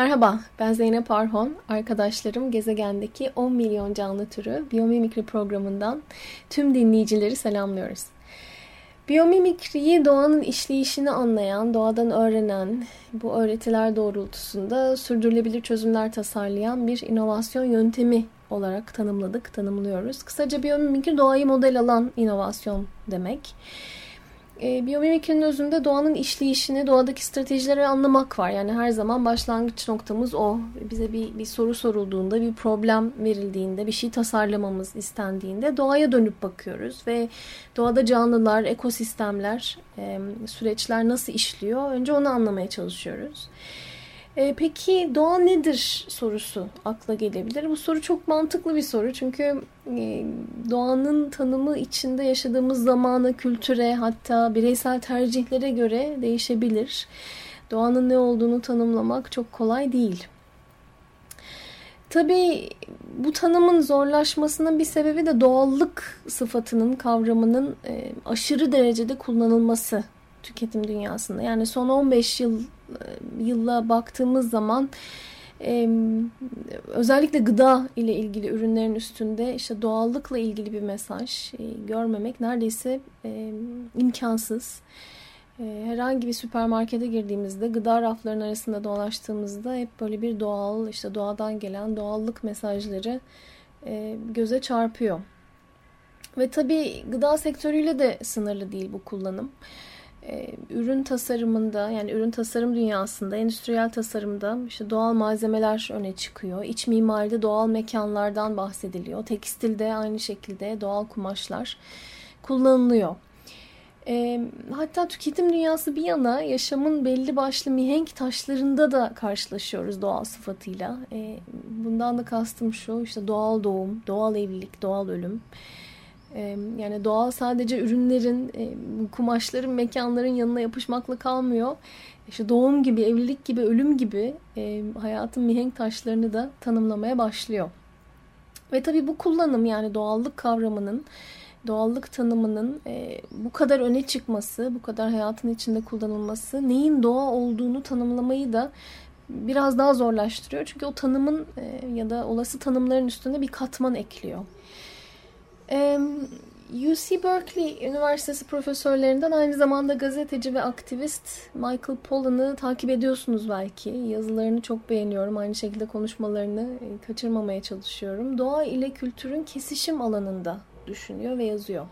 Merhaba, ben Zeynep Arhon. Arkadaşlarım gezegendeki 10 milyon canlı türü Biyomimikri programından tüm dinleyicileri selamlıyoruz. Biyomimikriyi doğanın işleyişini anlayan, doğadan öğrenen, bu öğretiler doğrultusunda sürdürülebilir çözümler tasarlayan bir inovasyon yöntemi olarak tanımladık, tanımlıyoruz. Kısaca biyomimikri doğayı model alan inovasyon demek. E, biyomimikrinin özünde doğanın işleyişini, doğadaki stratejileri anlamak var. Yani her zaman başlangıç noktamız o. Bize bir, bir soru sorulduğunda, bir problem verildiğinde, bir şey tasarlamamız istendiğinde doğaya dönüp bakıyoruz. Ve doğada canlılar, ekosistemler, e, süreçler nasıl işliyor? Önce onu anlamaya çalışıyoruz. E, peki doğa nedir sorusu akla gelebilir. Bu soru çok mantıklı bir soru çünkü e, doğanın tanımı içinde yaşadığımız zamana, kültüre hatta bireysel tercihlere göre değişebilir. Doğanın ne olduğunu tanımlamak çok kolay değil. Tabii bu tanımın zorlaşmasının bir sebebi de doğallık sıfatının kavramının e, aşırı derecede kullanılması tüketim dünyasında. Yani son 15 yıl yılla baktığımız zaman özellikle gıda ile ilgili ürünlerin üstünde işte doğallıkla ilgili bir mesaj e, görmemek neredeyse imkansız. E, herhangi bir süpermarkete girdiğimizde gıda raflarının arasında dolaştığımızda hep böyle bir doğal işte doğadan gelen doğallık mesajları göze çarpıyor. Ve tabii gıda sektörüyle de sınırlı değil bu kullanım e, ürün tasarımında yani ürün tasarım dünyasında, endüstriyel tasarımda işte doğal malzemeler öne çıkıyor. İç mimaride doğal mekanlardan bahsediliyor. Tekstilde aynı şekilde doğal kumaşlar kullanılıyor. E, hatta tüketim dünyası bir yana yaşamın belli başlı mihenk taşlarında da karşılaşıyoruz doğal sıfatıyla. E, bundan da kastım şu işte doğal doğum, doğal evlilik, doğal ölüm. Yani doğal sadece ürünlerin, kumaşların, mekanların yanına yapışmakla kalmıyor. İşte doğum gibi, evlilik gibi, ölüm gibi hayatın mihenk taşlarını da tanımlamaya başlıyor. Ve tabii bu kullanım yani doğallık kavramının, doğallık tanımının bu kadar öne çıkması, bu kadar hayatın içinde kullanılması neyin doğa olduğunu tanımlamayı da biraz daha zorlaştırıyor. Çünkü o tanımın ya da olası tanımların üstünde bir katman ekliyor. UC Berkeley Üniversitesi profesörlerinden aynı zamanda gazeteci ve aktivist Michael Pollan'ı takip ediyorsunuz belki. Yazılarını çok beğeniyorum. Aynı şekilde konuşmalarını e, kaçırmamaya çalışıyorum. Doğa ile kültürün kesişim alanında düşünüyor ve yazıyor.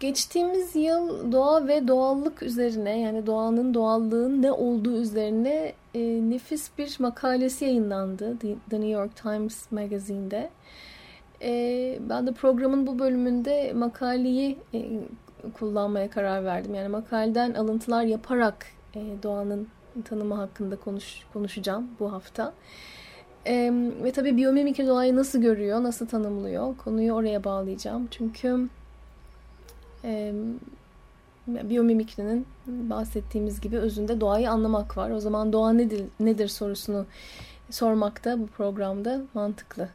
Geçtiğimiz yıl doğa ve doğallık üzerine yani doğanın doğallığın ne olduğu üzerine e, nefis bir makalesi yayınlandı The New York Times Magazine'de. Ben de programın bu bölümünde makaleyi e, kullanmaya karar verdim. Yani makaleden alıntılar yaparak e, doğanın tanımı hakkında konuş, konuşacağım bu hafta. E, ve tabii biyomimikri doğayı nasıl görüyor, nasıl tanımlıyor? Konuyu oraya bağlayacağım. Çünkü e, biyomimikrinin bahsettiğimiz gibi özünde doğayı anlamak var. O zaman doğa nedir, nedir sorusunu sormak da bu programda mantıklı.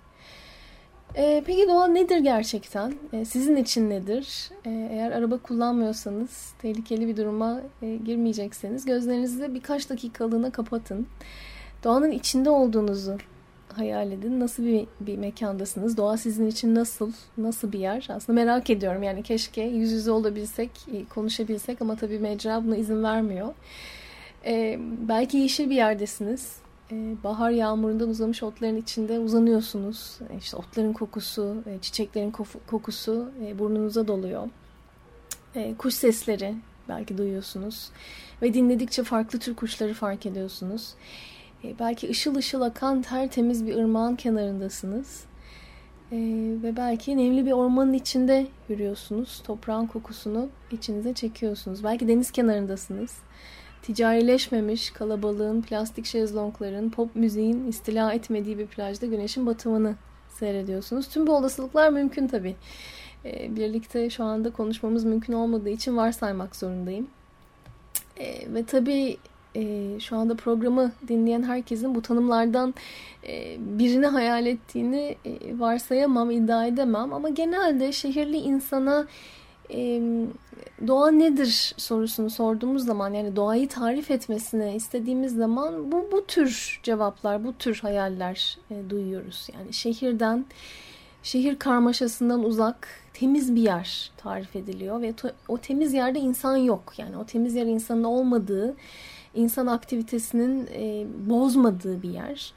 E, peki doğa nedir gerçekten? E, sizin için nedir? E, eğer araba kullanmıyorsanız, tehlikeli bir duruma e, girmeyecekseniz gözlerinizi birkaç dakikalığına kapatın. Doğanın içinde olduğunuzu hayal edin. Nasıl bir, bir mekandasınız? Doğa sizin için nasıl? Nasıl bir yer? Aslında merak ediyorum. Yani keşke yüz yüze olabilsek, konuşabilsek ama tabii mecra buna izin vermiyor. E, belki yeşil bir yerdesiniz e, bahar yağmurundan uzamış otların içinde uzanıyorsunuz. E, işte otların kokusu, e, çiçeklerin kokusu e, burnunuza doluyor. E, kuş sesleri belki duyuyorsunuz. Ve dinledikçe farklı tür kuşları fark ediyorsunuz. Belki ışıl ışıl akan tertemiz bir ırmağın kenarındasınız. ve belki nemli bir ormanın içinde yürüyorsunuz. Toprağın kokusunu içinize çekiyorsunuz. Belki deniz kenarındasınız. Ticarileşmemiş kalabalığın, plastik şezlongların, pop müziğin istila etmediği bir plajda güneşin batımını seyrediyorsunuz. Tüm bu olasılıklar mümkün tabii. E, birlikte şu anda konuşmamız mümkün olmadığı için varsaymak zorundayım. E, ve tabii e, şu anda programı dinleyen herkesin bu tanımlardan e, birini hayal ettiğini e, varsayamam, iddia edemem. Ama genelde şehirli insana e, doğa nedir sorusunu sorduğumuz zaman yani doğayı tarif etmesini istediğimiz zaman bu, bu tür cevaplar, bu tür hayaller e, duyuyoruz. Yani şehirden, şehir karmaşasından uzak, temiz bir yer tarif ediliyor ve o temiz yerde insan yok. Yani o temiz yer insanın olmadığı, insan aktivitesinin e, bozmadığı bir yer.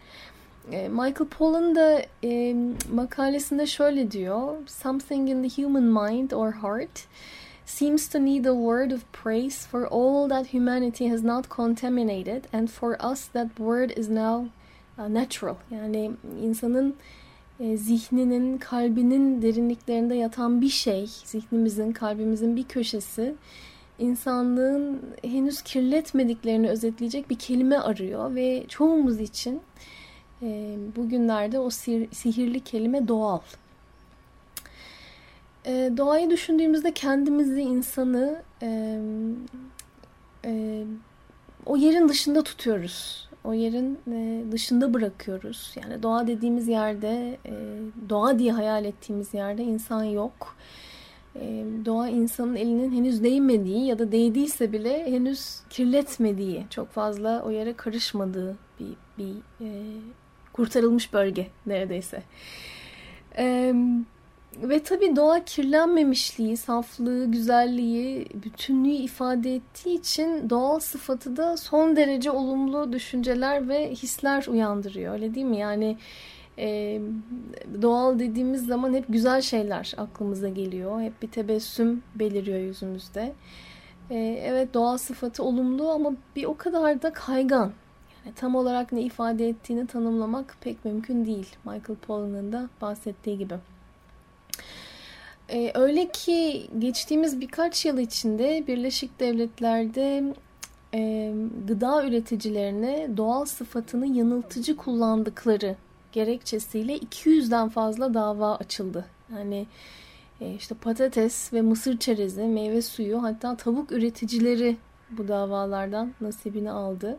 E, Michael Pollan da e, makalesinde şöyle diyor. Something in the human mind or heart seems to need a word of praise for all that humanity has not contaminated and for us that word is now uh, natural. Yani insanın e, zihninin, kalbinin derinliklerinde yatan bir şey, zihnimizin, kalbimizin bir köşesi insanlığın henüz kirletmediklerini özetleyecek bir kelime arıyor ve çoğumuz için e, bugünlerde o sihirli kelime doğal. E, doğayı düşündüğümüzde kendimizi, insanı e, e, o yerin dışında tutuyoruz. O yerin e, dışında bırakıyoruz. Yani doğa dediğimiz yerde, e, doğa diye hayal ettiğimiz yerde insan yok. E, doğa insanın elinin henüz değmediği ya da değdiyse bile henüz kirletmediği, çok fazla o yere karışmadığı bir, bir e, kurtarılmış bölge neredeyse. E, ve tabii doğa kirlenmemişliği, saflığı, güzelliği, bütünlüğü ifade ettiği için doğal sıfatı da son derece olumlu düşünceler ve hisler uyandırıyor. Öyle değil mi? Yani e, doğal dediğimiz zaman hep güzel şeyler aklımıza geliyor. Hep bir tebessüm beliriyor yüzümüzde. E, evet doğal sıfatı olumlu ama bir o kadar da kaygan. Yani tam olarak ne ifade ettiğini tanımlamak pek mümkün değil. Michael Pollan'ın da bahsettiği gibi. Ee, öyle ki geçtiğimiz birkaç yıl içinde Birleşik Devletler'de e, gıda üreticilerine doğal sıfatını yanıltıcı kullandıkları gerekçesiyle 200'den fazla dava açıldı. Yani e, işte patates ve mısır çerezi, meyve suyu hatta tavuk üreticileri bu davalardan nasibini aldı.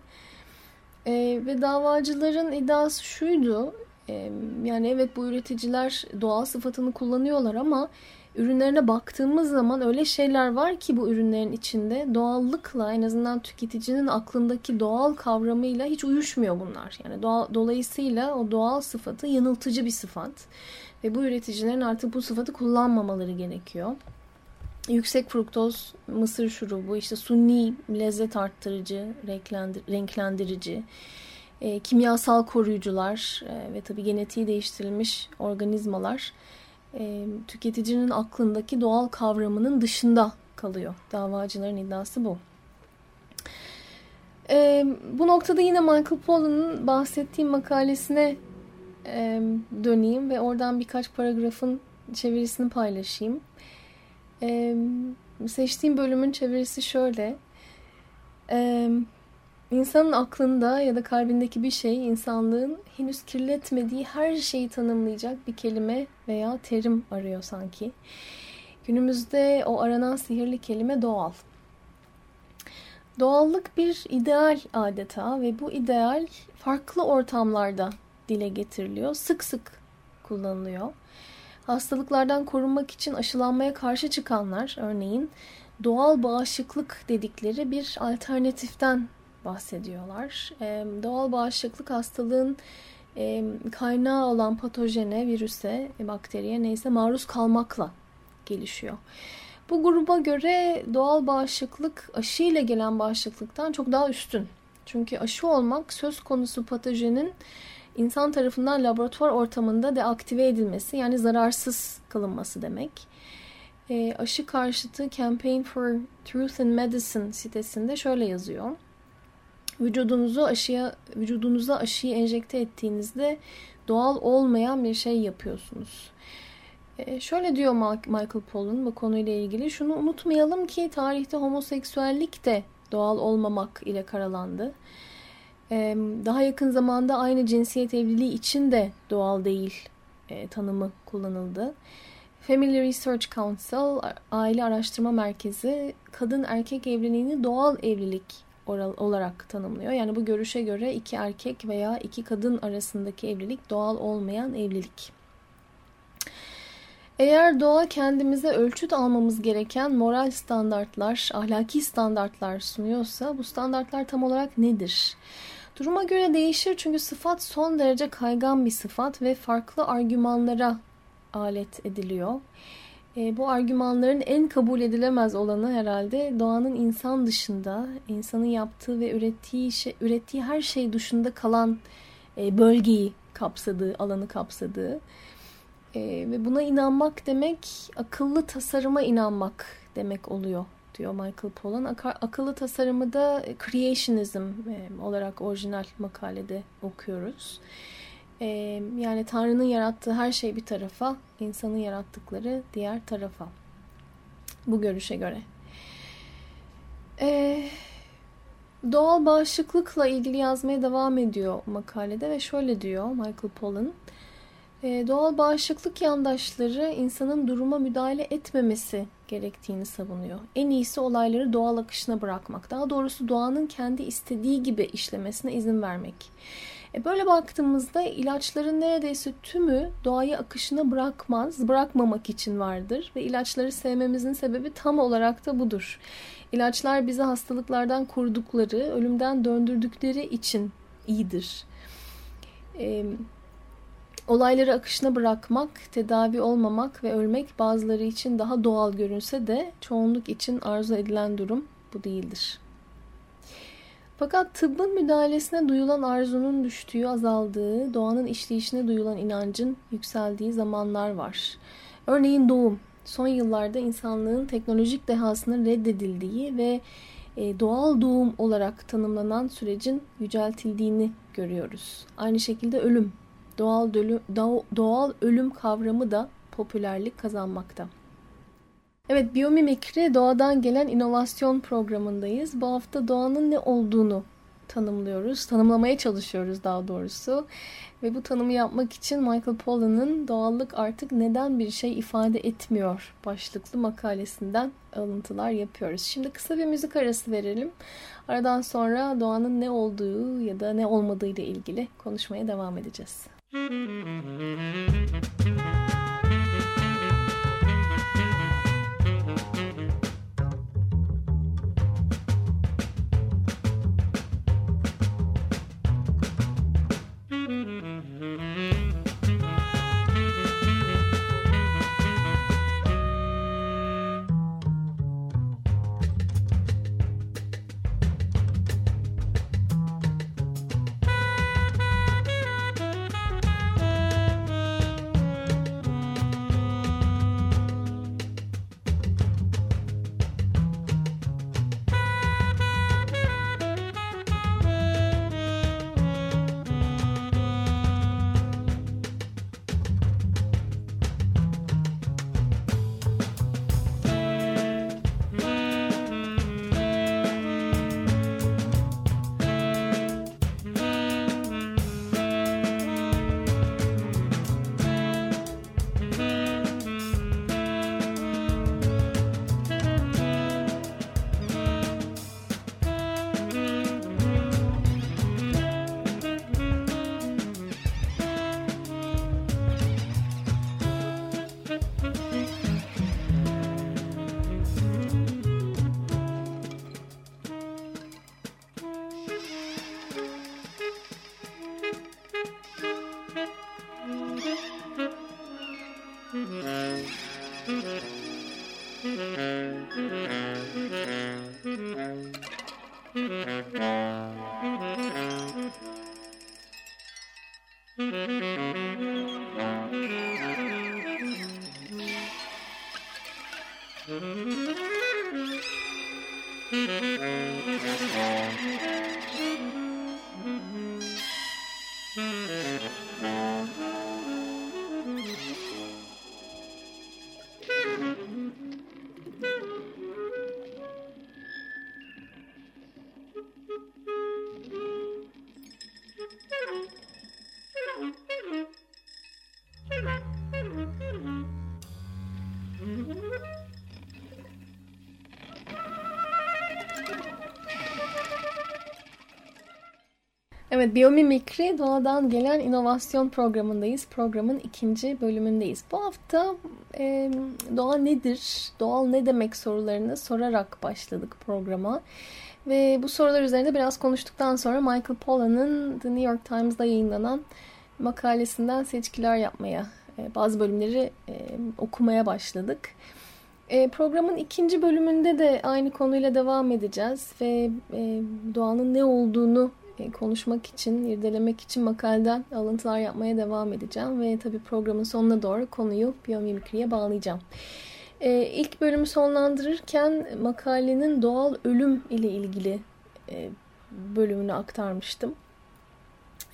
E, ve davacıların iddiası şuydu. E, yani evet bu üreticiler doğal sıfatını kullanıyorlar ama ürünlerine baktığımız zaman öyle şeyler var ki bu ürünlerin içinde doğallıkla en azından tüketicinin aklındaki doğal kavramıyla hiç uyuşmuyor bunlar. Yani doğal, dolayısıyla o doğal sıfatı yanıltıcı bir sıfat ve bu üreticilerin artık bu sıfatı kullanmamaları gerekiyor. Yüksek fruktoz mısır şurubu, işte suni lezzet arttırıcı, renklendirici, e, kimyasal koruyucular e, ve tabii genetiği değiştirilmiş organizmalar e, tüketicinin aklındaki doğal kavramının dışında kalıyor. Davacıların iddiası bu. E, bu noktada yine Michael Pollan'ın bahsettiğim makalesine e, döneyim ve oradan birkaç paragrafın çevirisini paylaşayım. E, seçtiğim bölümün çevirisi şöyle. E, İnsanın aklında ya da kalbindeki bir şey insanlığın henüz kirletmediği her şeyi tanımlayacak bir kelime veya terim arıyor sanki. Günümüzde o aranan sihirli kelime doğal. Doğallık bir ideal adeta ve bu ideal farklı ortamlarda dile getiriliyor. Sık sık kullanılıyor. Hastalıklardan korunmak için aşılanmaya karşı çıkanlar örneğin doğal bağışıklık dedikleri bir alternatiften bahsediyorlar. E, doğal bağışıklık hastalığın e, kaynağı olan patojene, virüse, e, bakteriye neyse maruz kalmakla gelişiyor. Bu gruba göre doğal bağışıklık aşı ile gelen bağışıklıktan çok daha üstün. Çünkü aşı olmak söz konusu patojenin insan tarafından laboratuvar ortamında deaktive edilmesi yani zararsız kılınması demek. E, aşı karşıtı Campaign for Truth in Medicine sitesinde şöyle yazıyor. vücudunuzu aşıya vücudunuza aşıyı enjekte ettiğinizde doğal olmayan bir şey yapıyorsunuz. E, şöyle diyor Michael Pollan bu konuyla ilgili. Şunu unutmayalım ki tarihte homoseksüellik de doğal olmamak ile karalandı. Daha yakın zamanda aynı cinsiyet evliliği için de doğal değil e, tanımı kullanıldı. Family Research Council, Aile Araştırma Merkezi, kadın erkek evliliğini doğal evlilik olarak tanımlıyor. Yani bu görüşe göre iki erkek veya iki kadın arasındaki evlilik doğal olmayan evlilik. Eğer doğa kendimize ölçüt almamız gereken moral standartlar, ahlaki standartlar sunuyorsa bu standartlar tam olarak nedir? Duruma göre değişir çünkü sıfat son derece kaygan bir sıfat ve farklı argümanlara alet ediliyor. E, bu argümanların en kabul edilemez olanı herhalde doğanın insan dışında, insanın yaptığı ve ürettiği şey, ürettiği her şey dışında kalan e, bölgeyi kapsadığı, alanı kapsadığı. E, ve buna inanmak demek akıllı tasarıma inanmak demek oluyor diyor Michael Pollan. Ak- akıllı tasarımı da creationism e, olarak orijinal makalede okuyoruz. E, yani Tanrı'nın yarattığı her şey bir tarafa, insanın yarattıkları diğer tarafa. Bu görüşe göre. E, doğal bağışıklıkla ilgili yazmaya devam ediyor makalede ve şöyle diyor Michael Pollan. E, doğal bağışıklık yandaşları insanın duruma müdahale etmemesi gerektiğini savunuyor. En iyisi olayları doğal akışına bırakmak. Daha doğrusu doğanın kendi istediği gibi işlemesine izin vermek. E böyle baktığımızda ilaçların neredeyse tümü doğayı akışına bırakmaz, bırakmamak için vardır ve ilaçları sevmemizin sebebi tam olarak da budur. İlaçlar bizi hastalıklardan korudukları, ölümden döndürdükleri için iyidir. E, olayları akışına bırakmak, tedavi olmamak ve ölmek bazıları için daha doğal görünse de çoğunluk için arzu edilen durum bu değildir. Fakat tıbbın müdahalesine duyulan arzunun düştüğü, azaldığı, doğanın işleyişine duyulan inancın yükseldiği zamanlar var. Örneğin doğum. Son yıllarda insanlığın teknolojik dehasının reddedildiği ve e, doğal doğum olarak tanımlanan sürecin yüceltildiğini görüyoruz. Aynı şekilde ölüm. Doğal, dölü, doğal ölüm kavramı da popülerlik kazanmakta. Evet, biyomimikri doğadan gelen inovasyon programındayız. Bu hafta doğanın ne olduğunu tanımlıyoruz, tanımlamaya çalışıyoruz daha doğrusu. Ve bu tanımı yapmak için Michael Pollan'ın Doğallık Artık Neden Bir Şey ifade Etmiyor başlıklı makalesinden alıntılar yapıyoruz. Şimdi kısa bir müzik arası verelim. Aradan sonra doğanın ne olduğu ya da ne olmadığı ile ilgili konuşmaya devam edeceğiz. Müzik Evet, Biyomimikri Doğadan Gelen inovasyon programındayız. Programın ikinci bölümündeyiz. Bu hafta e, doğa nedir, doğal ne demek sorularını sorarak başladık programa. Ve bu sorular üzerinde biraz konuştuktan sonra Michael Pollan'ın The New York Times'da yayınlanan makalesinden seçkiler yapmaya, e, bazı bölümleri e, okumaya başladık. E, programın ikinci bölümünde de aynı konuyla devam edeceğiz ve e, doğanın ne olduğunu konuşmak için, irdelemek için makaleden alıntılar yapmaya devam edeceğim. Ve tabii programın sonuna doğru konuyu biyomimikriye bağlayacağım. E, ilk bölümü sonlandırırken makalenin doğal ölüm ile ilgili e, bölümünü aktarmıştım.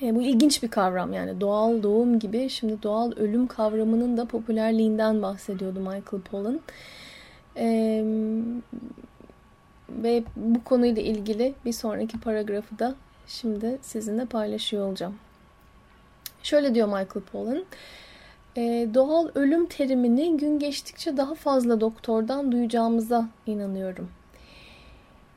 E, bu ilginç bir kavram yani doğal doğum gibi şimdi doğal ölüm kavramının da popülerliğinden bahsediyordu Michael Pollan. E, ve bu konuyla ilgili bir sonraki paragrafı da şimdi sizinle paylaşıyor olacağım. Şöyle diyor Michael Pollan. E, doğal ölüm terimini gün geçtikçe daha fazla doktordan duyacağımıza inanıyorum.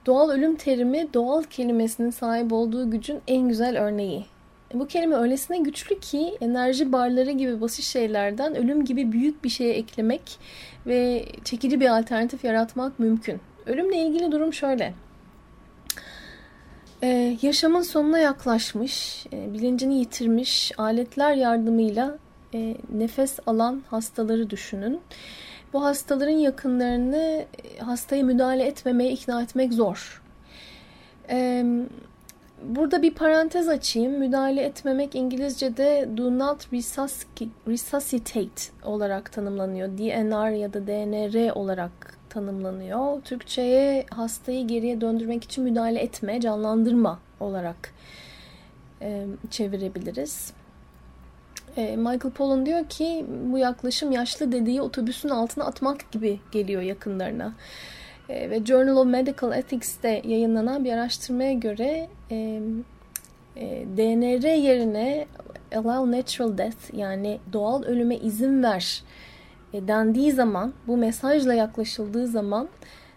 Doğal ölüm terimi doğal kelimesinin sahip olduğu gücün en güzel örneği. Bu kelime öylesine güçlü ki enerji barları gibi basit şeylerden ölüm gibi büyük bir şeye eklemek ve çekici bir alternatif yaratmak mümkün. Ölümle ilgili durum şöyle. Ee, yaşamın sonuna yaklaşmış, e, bilincini yitirmiş aletler yardımıyla e, nefes alan hastaları düşünün. Bu hastaların yakınlarını e, hastaya müdahale etmemeye ikna etmek zor. E, burada bir parantez açayım. Müdahale etmemek İngilizce'de do not resuscitate olarak tanımlanıyor. DNR ya da DNR olarak tanımlanıyor. Türkçe'ye hastayı geriye döndürmek için müdahale etme, canlandırma olarak e, çevirebiliriz. E, Michael Pollan diyor ki bu yaklaşım yaşlı dediği otobüsün altına atmak gibi geliyor yakınlarına. E, ve Journal of Medical Ethics'te yayınlanan bir araştırmaya göre e, e, DNR yerine allow natural death yani doğal ölüme izin ver dendiği zaman, bu mesajla yaklaşıldığı zaman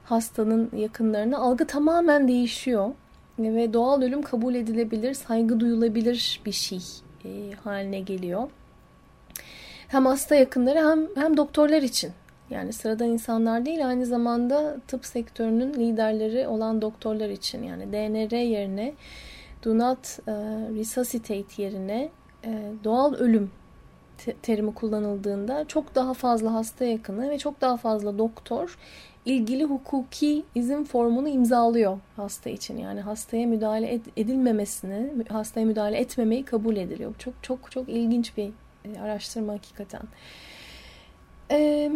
hastanın yakınlarına algı tamamen değişiyor. E, ve doğal ölüm kabul edilebilir, saygı duyulabilir bir şey e, haline geliyor. Hem hasta yakınları hem, hem doktorlar için. Yani sıradan insanlar değil aynı zamanda tıp sektörünün liderleri olan doktorlar için. Yani DNR yerine do not uh, resuscitate yerine doğal ölüm terimi kullanıldığında çok daha fazla hasta yakını ve çok daha fazla doktor ilgili hukuki izin formunu imzalıyor hasta için. Yani hastaya müdahale edilmemesini, hastaya müdahale etmemeyi kabul ediliyor. Çok çok çok ilginç bir e, araştırma hakikaten. Eee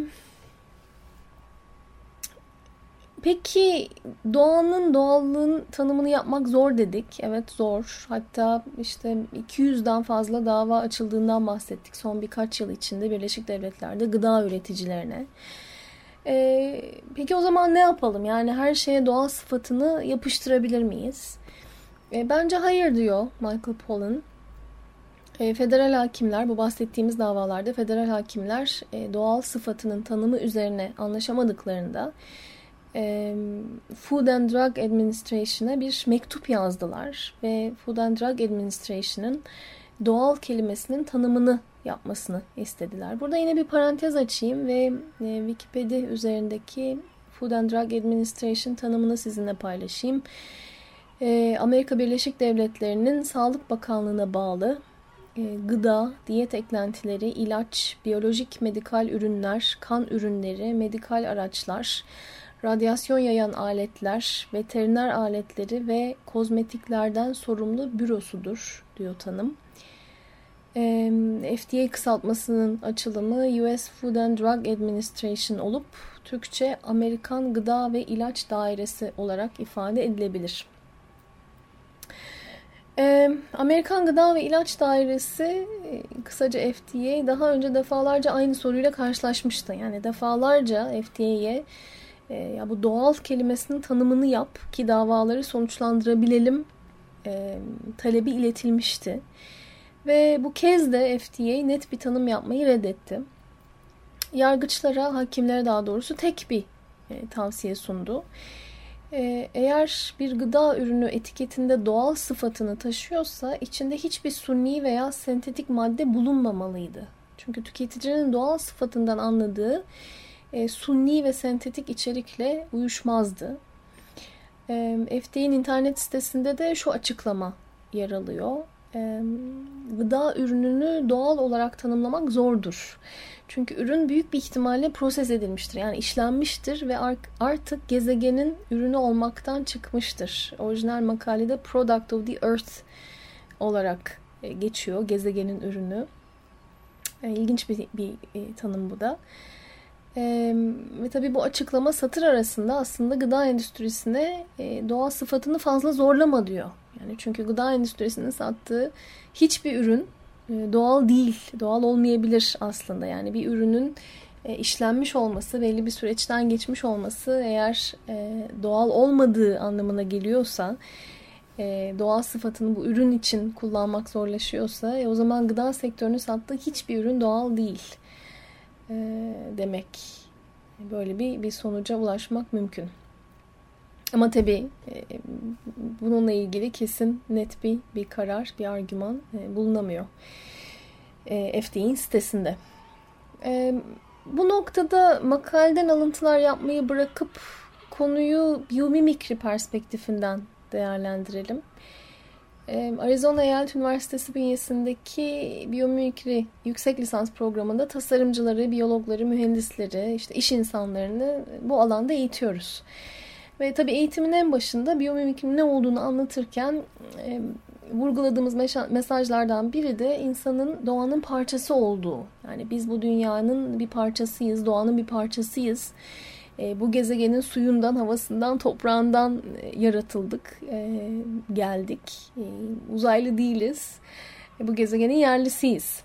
Peki doğanın doğallığın tanımını yapmak zor dedik. Evet zor. Hatta işte 200'den fazla dava açıldığından bahsettik son birkaç yıl içinde Birleşik Devletler'de gıda üreticilerine. Ee, peki o zaman ne yapalım? Yani her şeye doğal sıfatını yapıştırabilir miyiz? Ee, bence hayır diyor Michael Pollan. E, federal hakimler bu bahsettiğimiz davalarda federal hakimler e, doğal sıfatının tanımı üzerine anlaşamadıklarında Food and Drug Administration'a bir mektup yazdılar ve Food and Drug Administration'ın doğal kelimesinin tanımını yapmasını istediler. Burada yine bir parantez açayım ve e, Wikipedia üzerindeki Food and Drug Administration tanımını sizinle paylaşayım. E, Amerika Birleşik Devletleri'nin Sağlık Bakanlığı'na bağlı e, gıda, diyet eklentileri, ilaç, biyolojik medikal ürünler, kan ürünleri, medikal araçlar, radyasyon yayan aletler, veteriner aletleri ve kozmetiklerden sorumlu bürosudur diyor tanım. FDA kısaltmasının açılımı US Food and Drug Administration olup Türkçe Amerikan Gıda ve İlaç Dairesi olarak ifade edilebilir. Amerikan Gıda ve İlaç Dairesi kısaca FDA daha önce defalarca aynı soruyla karşılaşmıştı. Yani defalarca FDA'ye ya bu doğal kelimesinin tanımını yap ki davaları sonuçlandırabilelim talebi iletilmişti. Ve bu kez de FDA net bir tanım yapmayı reddetti. Yargıçlara, hakimlere daha doğrusu tek bir e, tavsiye sundu. E, eğer bir gıda ürünü etiketinde doğal sıfatını taşıyorsa içinde hiçbir suni veya sentetik madde bulunmamalıydı. Çünkü tüketicinin doğal sıfatından anladığı e, sunni ve sentetik içerikle uyuşmazdı. E, FDA'nin internet sitesinde de şu açıklama yer alıyor gıda ürününü doğal olarak tanımlamak zordur. Çünkü ürün büyük bir ihtimalle proses edilmiştir. Yani işlenmiştir ve artık gezegenin ürünü olmaktan çıkmıştır. Orijinal makalede product of the earth olarak e, geçiyor gezegenin ürünü. E, ilginç bir, bir e, tanım bu da. Ee, ve tabii bu açıklama satır arasında aslında gıda endüstrisine e, doğal sıfatını fazla zorlama diyor. Yani çünkü gıda endüstrisinin sattığı hiçbir ürün e, doğal değil, doğal olmayabilir aslında. Yani bir ürünün e, işlenmiş olması, belli bir süreçten geçmiş olması eğer e, doğal olmadığı anlamına geliyorsa, e, doğal sıfatını bu ürün için kullanmak zorlaşıyorsa, e, o zaman gıda sektörünün sattığı hiçbir ürün doğal değil demek. Böyle bir, bir sonuca ulaşmak mümkün. Ama tabii e, bununla ilgili kesin net bir, bir karar, bir argüman e, bulunamıyor e, FDA'nin sitesinde. Bu noktada makaleden alıntılar yapmayı bırakıp konuyu biyomimikri perspektifinden değerlendirelim. Arizona Eyalet Üniversitesi bünyesindeki biyomimikri yüksek lisans programında tasarımcıları, biyologları, mühendisleri, işte iş insanlarını bu alanda eğitiyoruz. Ve tabii eğitimin en başında biyomimikrin ne olduğunu anlatırken e, vurguladığımız mesajlardan biri de insanın doğanın parçası olduğu. Yani biz bu dünyanın bir parçasıyız, doğanın bir parçasıyız. E, bu gezegenin suyundan, havasından, toprağından e, yaratıldık, e, geldik. E, uzaylı değiliz. E, bu gezegenin yerlisiyiz.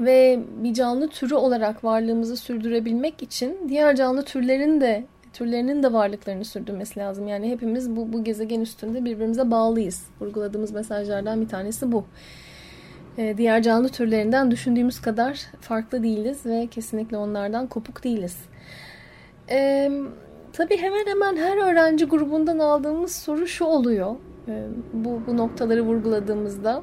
Ve bir canlı türü olarak varlığımızı sürdürebilmek için diğer canlı türlerin de türlerinin de varlıklarını sürdürmesi lazım. Yani hepimiz bu, bu gezegen üstünde birbirimize bağlıyız. Vurguladığımız mesajlardan bir tanesi bu. Ee, diğer canlı türlerinden düşündüğümüz kadar farklı değiliz ve kesinlikle onlardan kopuk değiliz. Ee, tabii hemen hemen her öğrenci grubundan aldığımız soru şu oluyor. Ee, bu, bu noktaları vurguladığımızda.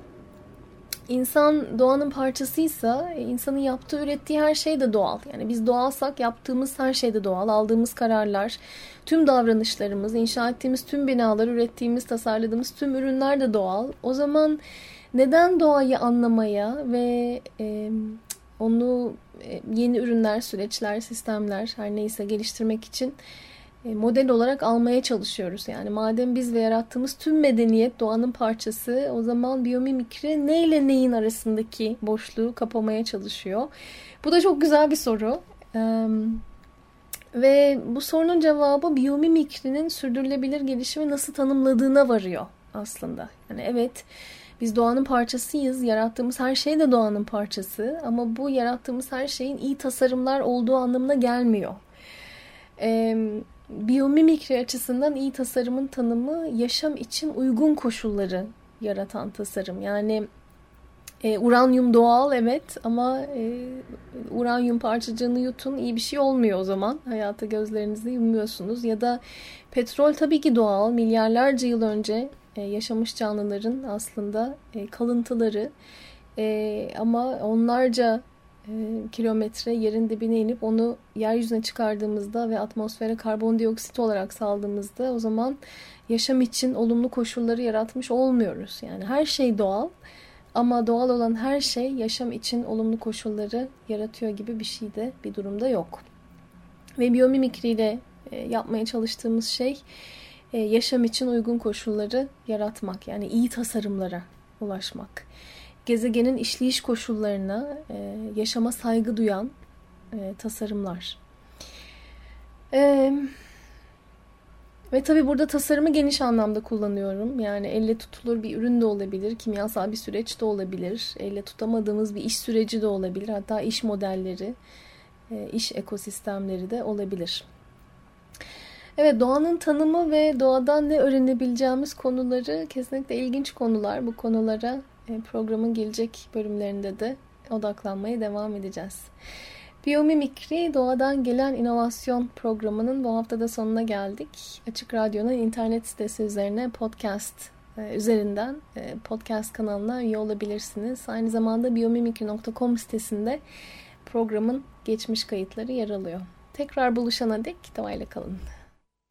İnsan doğanın parçasıysa e, insanın yaptığı, ürettiği her şey de doğal. Yani biz doğalsak yaptığımız her şey de doğal. Aldığımız kararlar, tüm davranışlarımız, inşa ettiğimiz tüm binalar, ürettiğimiz, tasarladığımız tüm ürünler de doğal. O zaman neden doğayı anlamaya ve e, onu e, yeni ürünler, süreçler, sistemler her neyse geliştirmek için e, model olarak almaya çalışıyoruz. Yani madem biz ve yarattığımız tüm medeniyet doğanın parçası o zaman biyomimikri neyle neyin arasındaki boşluğu kapamaya çalışıyor. Bu da çok güzel bir soru. Ve bu sorunun cevabı biyomimikrinin sürdürülebilir gelişimi nasıl tanımladığına varıyor aslında. Yani evet biz doğanın parçasıyız. Yarattığımız her şey de doğanın parçası. Ama bu yarattığımız her şeyin iyi tasarımlar olduğu anlamına gelmiyor. Ee, Biyomimikri açısından iyi tasarımın tanımı yaşam için uygun koşulları yaratan tasarım. Yani e, uranyum doğal evet ama e, uranyum parçacığını yutun iyi bir şey olmuyor o zaman. Hayata gözlerinizi yumuyorsunuz. Ya da petrol tabii ki doğal. Milyarlarca yıl önce yaşamış canlıların aslında e, kalıntıları. E, ama onlarca e, kilometre yerin dibine inip onu yeryüzüne çıkardığımızda ve atmosfere karbondioksit olarak saldığımızda o zaman yaşam için olumlu koşulları yaratmış olmuyoruz. Yani her şey doğal ama doğal olan her şey yaşam için olumlu koşulları yaratıyor gibi bir şey de bir durumda yok. Ve biyomimikriyle e, yapmaya çalıştığımız şey e, yaşam için uygun koşulları yaratmak. Yani iyi tasarımlara ulaşmak. gezegenin işleyiş koşullarına, e, yaşama saygı duyan e, tasarımlar. Ve tabii burada tasarımı geniş anlamda kullanıyorum. Yani elle tutulur bir ürün de olabilir, kimyasal bir süreç de olabilir, elle tutamadığımız bir iş süreci de olabilir, hatta iş modelleri, e, iş ekosistemleri de olabilir. Evet doğanın tanımı ve doğadan ne öğrenebileceğimiz konuları kesinlikle ilginç konular. Bu konulara e, programın gelecek bölümlerinde de odaklanmaya devam edeceğiz. Biyomimikri Doğadan Gelen İnovasyon programının bu haftada sonuna geldik. Açık Radyo'nun internet sitesi üzerine podcast e, üzerinden e, podcast kanalına üye olabilirsiniz. Aynı zamanda biyomimikri.com sitesinde programın geçmiş kayıtları yer alıyor. Tekrar buluşana dek doğayla kalın.